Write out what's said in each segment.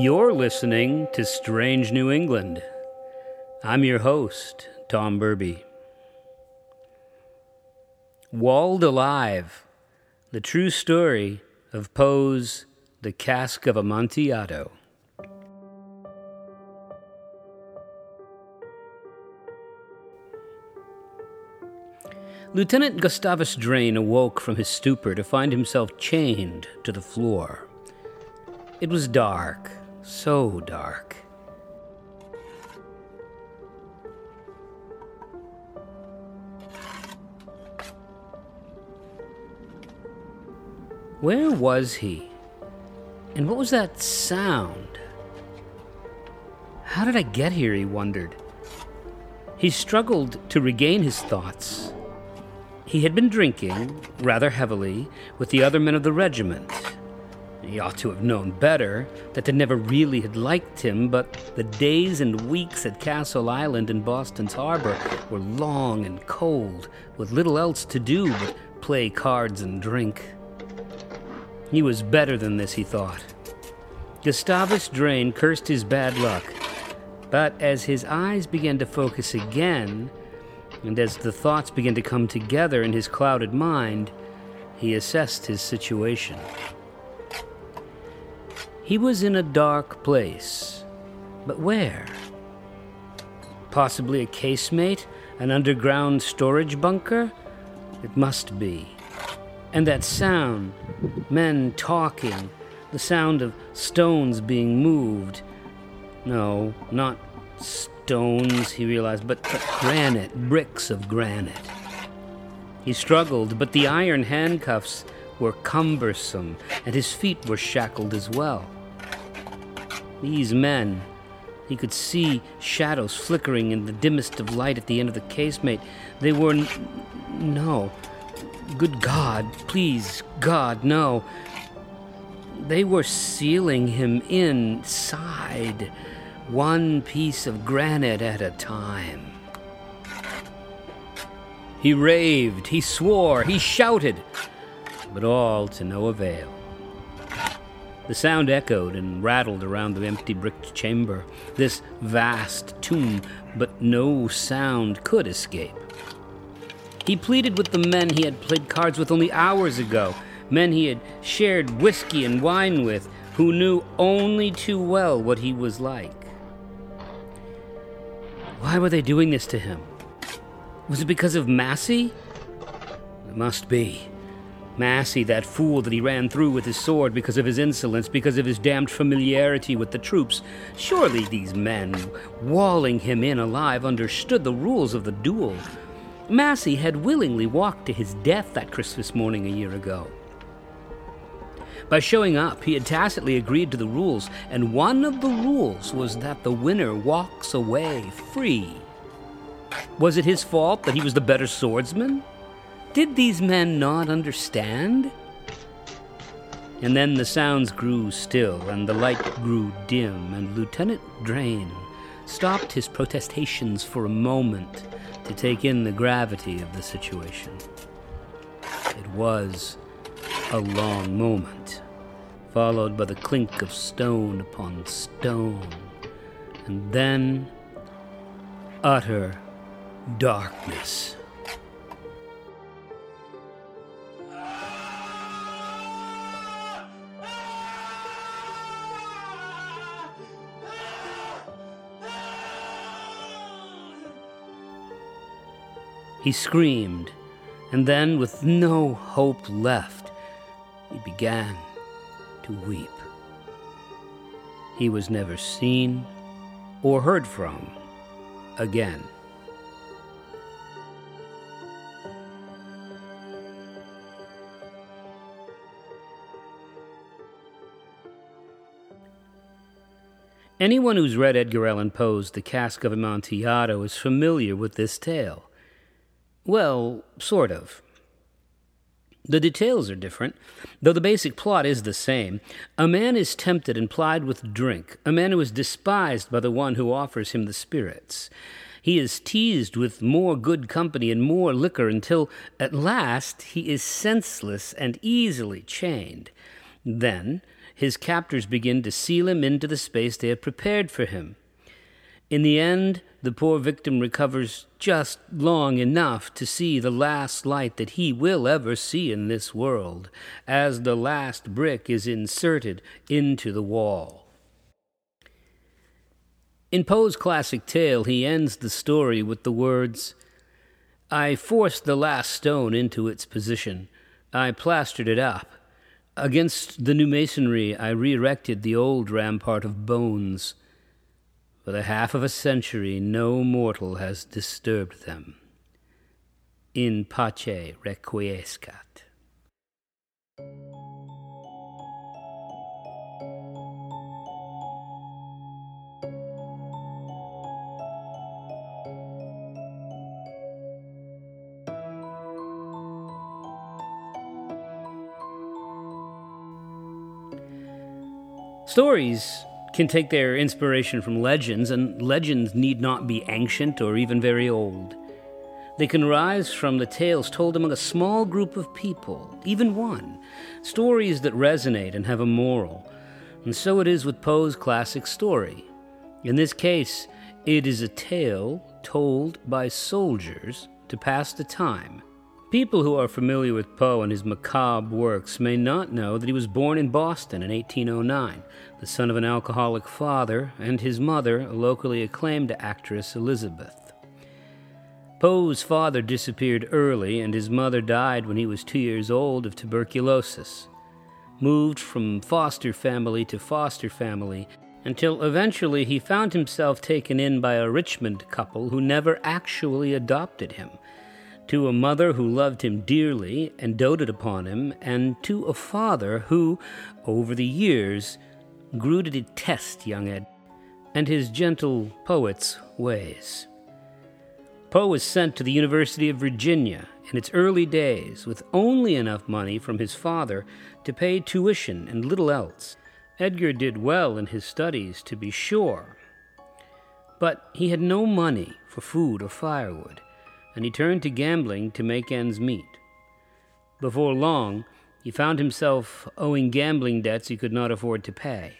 You're listening to Strange New England. I'm your host, Tom Burby. Walled Alive The True Story of Poe's The Cask of Amontillado. Lieutenant Gustavus Drane awoke from his stupor to find himself chained to the floor. It was dark, so dark. Where was he? And what was that sound? How did I get here? he wondered. He struggled to regain his thoughts. He had been drinking, rather heavily, with the other men of the regiment. He ought to have known better, that they never really had liked him, but the days and weeks at Castle Island in Boston's harbor were long and cold, with little else to do but play cards and drink. He was better than this, he thought. Gustavus Drane cursed his bad luck, but as his eyes began to focus again, and as the thoughts began to come together in his clouded mind, he assessed his situation. He was in a dark place, but where? Possibly a casemate, an underground storage bunker? It must be. And that sound, men talking, the sound of stones being moved. No, not stones, he realized, but, but granite, bricks of granite. He struggled, but the iron handcuffs were cumbersome, and his feet were shackled as well. These men, he could see shadows flickering in the dimmest of light at the end of the casemate. They were. N- no. Good God, please, God, no. They were sealing him inside one piece of granite at a time. He raved, he swore, he shouted, but all to no avail. The sound echoed and rattled around the empty bricked chamber, this vast tomb, but no sound could escape. He pleaded with the men he had played cards with only hours ago, men he had shared whiskey and wine with, who knew only too well what he was like. Why were they doing this to him? Was it because of Massey? It must be. Massey, that fool that he ran through with his sword because of his insolence, because of his damned familiarity with the troops. Surely these men, walling him in alive, understood the rules of the duel. Massey had willingly walked to his death that Christmas morning a year ago. By showing up, he had tacitly agreed to the rules, and one of the rules was that the winner walks away free. Was it his fault that he was the better swordsman? Did these men not understand? And then the sounds grew still, and the light grew dim, and Lieutenant Drane stopped his protestations for a moment to take in the gravity of the situation. It was a long moment, followed by the clink of stone upon stone, and then utter darkness. He screamed, and then, with no hope left, he began to weep. He was never seen or heard from again. Anyone who's read Edgar Allan Poe's The Cask of Amontillado is familiar with this tale. Well, sort of. The details are different, though the basic plot is the same. A man is tempted and plied with drink, a man who is despised by the one who offers him the spirits. He is teased with more good company and more liquor until at last he is senseless and easily chained. Then his captors begin to seal him into the space they have prepared for him. In the end, the poor victim recovers just long enough to see the last light that he will ever see in this world, as the last brick is inserted into the wall. In Poe's classic tale, he ends the story with the words I forced the last stone into its position. I plastered it up. Against the new masonry, I re erected the old rampart of bones. For the half of a century, no mortal has disturbed them. In pace requiescat. Stories can take their inspiration from legends, and legends need not be ancient or even very old. They can rise from the tales told among a small group of people, even one, stories that resonate and have a moral. And so it is with Poe's classic story. In this case, it is a tale told by soldiers to pass the time People who are familiar with Poe and his macabre works may not know that he was born in Boston in 1809, the son of an alcoholic father, and his mother, a locally acclaimed actress, Elizabeth. Poe's father disappeared early, and his mother died when he was two years old of tuberculosis. Moved from foster family to foster family until eventually he found himself taken in by a Richmond couple who never actually adopted him to a mother who loved him dearly and doted upon him, and to a father who, over the years, grew to detest young Ed and his gentle poet's ways. Poe was sent to the University of Virginia in its early days with only enough money from his father to pay tuition and little else. Edgar did well in his studies, to be sure, but he had no money for food or firewood and he turned to gambling to make ends meet. Before long, he found himself owing gambling debts he could not afford to pay.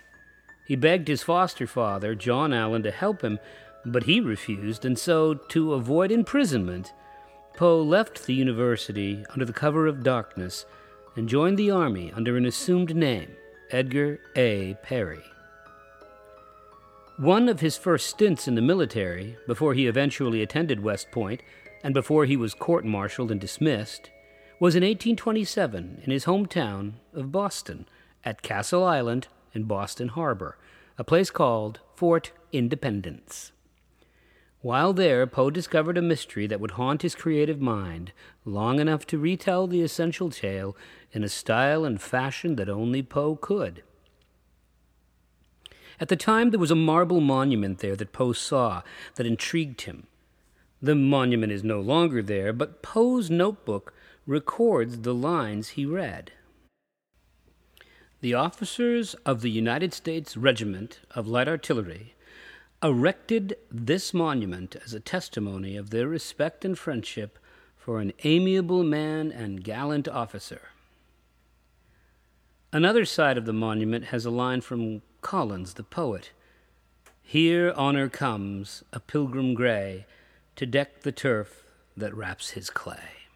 He begged his foster father, John Allan, to help him, but he refused, and so, to avoid imprisonment, Poe left the university under the cover of darkness and joined the army under an assumed name, Edgar A. Perry. One of his first stints in the military, before he eventually attended West Point, and before he was court martialed and dismissed, was in 1827 in his hometown of Boston at Castle Island in Boston Harbor, a place called Fort Independence. While there, Poe discovered a mystery that would haunt his creative mind long enough to retell the essential tale in a style and fashion that only Poe could. At the time, there was a marble monument there that Poe saw that intrigued him. The monument is no longer there, but Poe's notebook records the lines he read. The officers of the United States Regiment of Light Artillery erected this monument as a testimony of their respect and friendship for an amiable man and gallant officer. Another side of the monument has a line from Collins, the poet Here honor comes, a pilgrim gray to deck the turf that wraps his clay.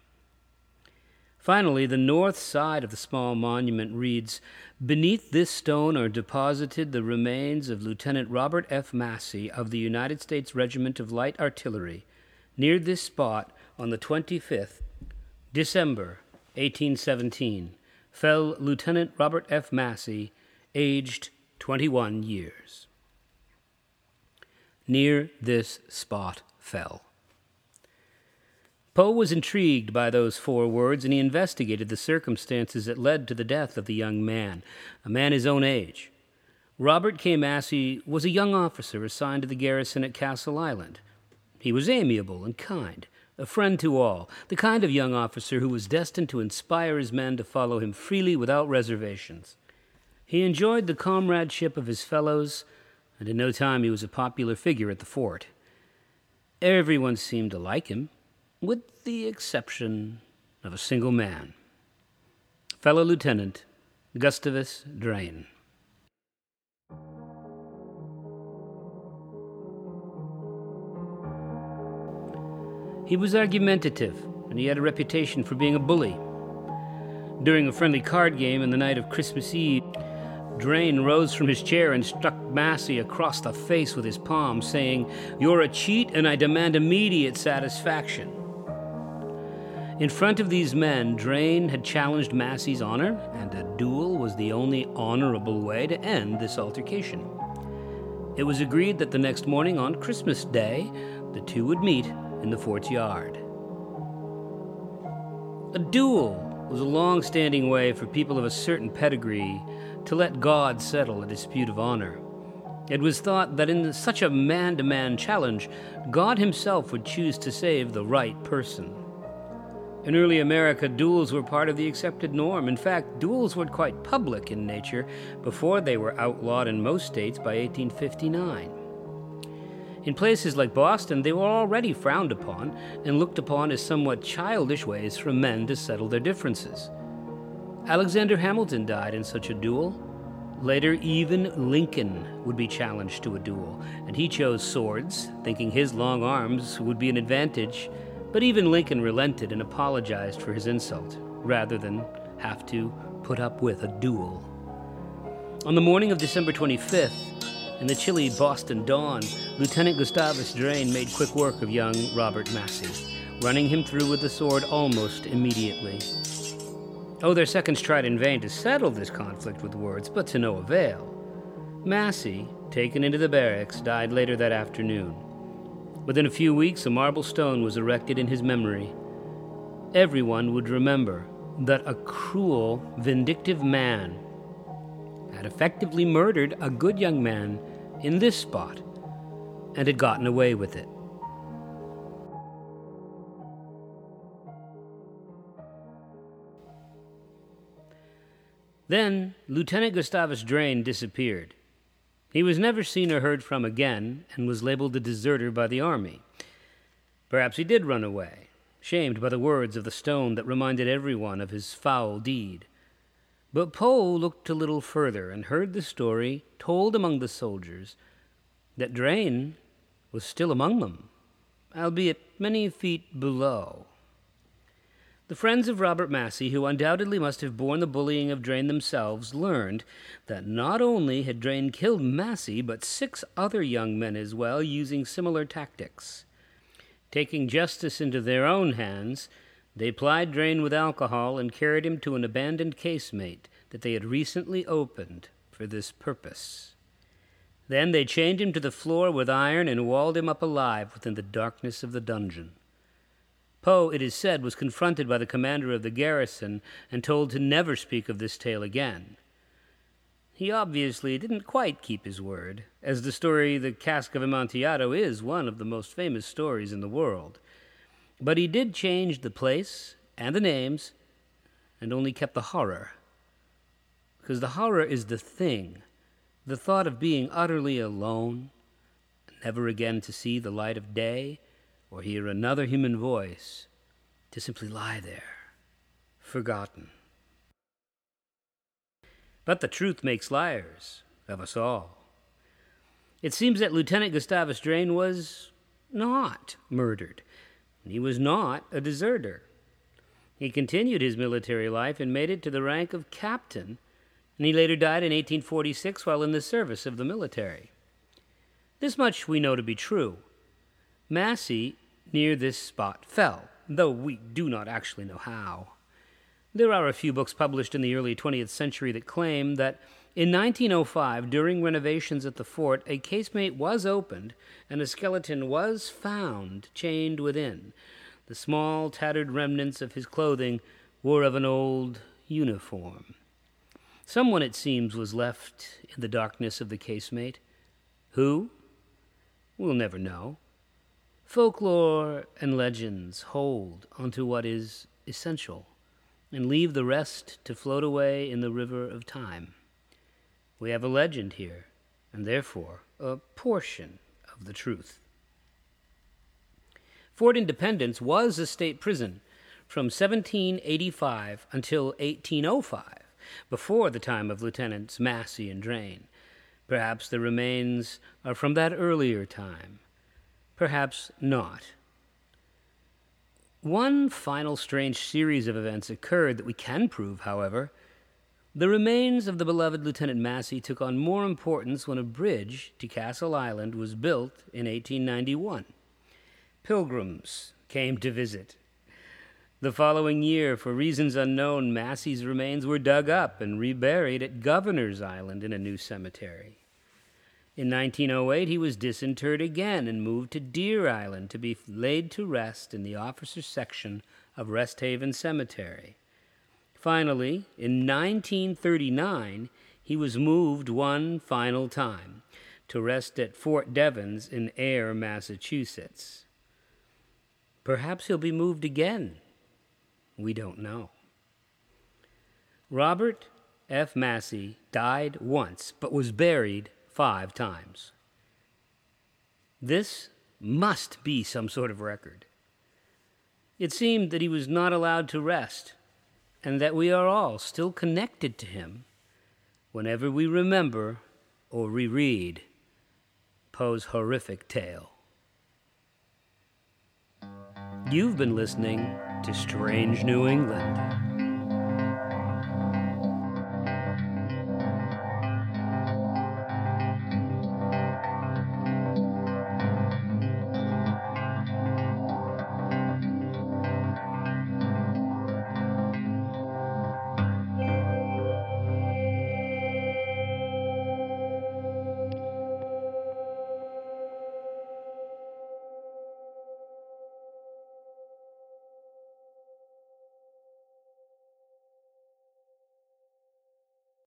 Finally, the north side of the small monument reads Beneath this stone are deposited the remains of Lieutenant Robert F. Massey of the United States Regiment of Light Artillery. Near this spot, on the 25th December 1817, fell Lieutenant Robert F. Massey, aged 21 years. Near this spot fell. Poe was intrigued by those four words, and he investigated the circumstances that led to the death of the young man, a man his own age. Robert K. Massey was a young officer assigned to the garrison at Castle Island. He was amiable and kind, a friend to all, the kind of young officer who was destined to inspire his men to follow him freely without reservations. He enjoyed the comradeship of his fellows, and in no time he was a popular figure at the fort. Everyone seemed to like him with the exception of a single man, fellow lieutenant Gustavus Drane. He was argumentative, and he had a reputation for being a bully. During a friendly card game in the night of Christmas Eve, Drane rose from his chair and struck Massey across the face with his palm, saying, You're a cheat, and I demand immediate satisfaction. In front of these men, Drane had challenged Massey's honor, and a duel was the only honorable way to end this altercation. It was agreed that the next morning, on Christmas Day, the two would meet in the fort's yard. A duel was a long standing way for people of a certain pedigree to let God settle a dispute of honor. It was thought that in such a man to man challenge, God Himself would choose to save the right person. In early America, duels were part of the accepted norm. In fact, duels were quite public in nature before they were outlawed in most states by 1859. In places like Boston, they were already frowned upon and looked upon as somewhat childish ways for men to settle their differences. Alexander Hamilton died in such a duel. Later, even Lincoln would be challenged to a duel, and he chose swords, thinking his long arms would be an advantage but even Lincoln relented and apologized for his insult, rather than have to put up with a duel. On the morning of December 25th, in the chilly Boston dawn, Lieutenant Gustavus Drane made quick work of young Robert Massey, running him through with the sword almost immediately. Oh, their seconds tried in vain to settle this conflict with words, but to no avail. Massey, taken into the barracks, died later that afternoon. Within a few weeks, a marble stone was erected in his memory. Everyone would remember that a cruel, vindictive man had effectively murdered a good young man in this spot and had gotten away with it. Then Lieutenant Gustavus Drane disappeared. He was never seen or heard from again and was labeled a deserter by the army. Perhaps he did run away, shamed by the words of the stone that reminded everyone of his foul deed. But Poe looked a little further and heard the story told among the soldiers that Drane was still among them, albeit many feet below. The friends of Robert Massey, who undoubtedly must have borne the bullying of Drane themselves, learned that not only had Drane killed Massey, but six other young men as well, using similar tactics. Taking justice into their own hands, they plied Drane with alcohol and carried him to an abandoned casemate that they had recently opened for this purpose. Then they chained him to the floor with iron and walled him up alive within the darkness of the dungeon. Poe, it is said, was confronted by the commander of the garrison and told to never speak of this tale again. He obviously didn't quite keep his word, as the story The Cask of Amontillado is one of the most famous stories in the world. But he did change the place and the names and only kept the horror. Because the horror is the thing, the thought of being utterly alone, never again to see the light of day or hear another human voice, to simply lie there, forgotten. But the truth makes liars of us all. It seems that Lieutenant Gustavus Drane was not murdered. And he was not a deserter. He continued his military life and made it to the rank of captain, and he later died in 1846 while in the service of the military. This much we know to be true. Massey near this spot fell, though we do not actually know how. There are a few books published in the early 20th century that claim that in 1905, during renovations at the fort, a casemate was opened and a skeleton was found chained within. The small, tattered remnants of his clothing were of an old uniform. Someone, it seems, was left in the darkness of the casemate. Who? We'll never know. Folklore and legends hold onto what is essential and leave the rest to float away in the river of time. We have a legend here, and therefore a portion of the truth. Fort Independence was a state prison from 1785 until 1805, before the time of Lieutenants Massey and Drane. Perhaps the remains are from that earlier time perhaps not. One final strange series of events occurred that we can prove, however. The remains of the beloved Lieutenant Massey took on more importance when a bridge to Castle Island was built in 1891. Pilgrims came to visit. The following year, for reasons unknown, Massey's remains were dug up and reburied at Governor's Island in a new cemetery. In 1908, he was disinterred again and moved to Deer Island to be laid to rest in the officers' section of Rest Haven Cemetery. Finally, in 1939, he was moved one final time to rest at Fort Devens in Ayer, Massachusetts. Perhaps he'll be moved again we don't know. Robert F. Massey died once but was buried five times. This must be some sort of record. It seemed that he was not allowed to rest, and that we are all still connected to him whenever we remember or reread Poe's horrific tale. You've been listening to Strange New England.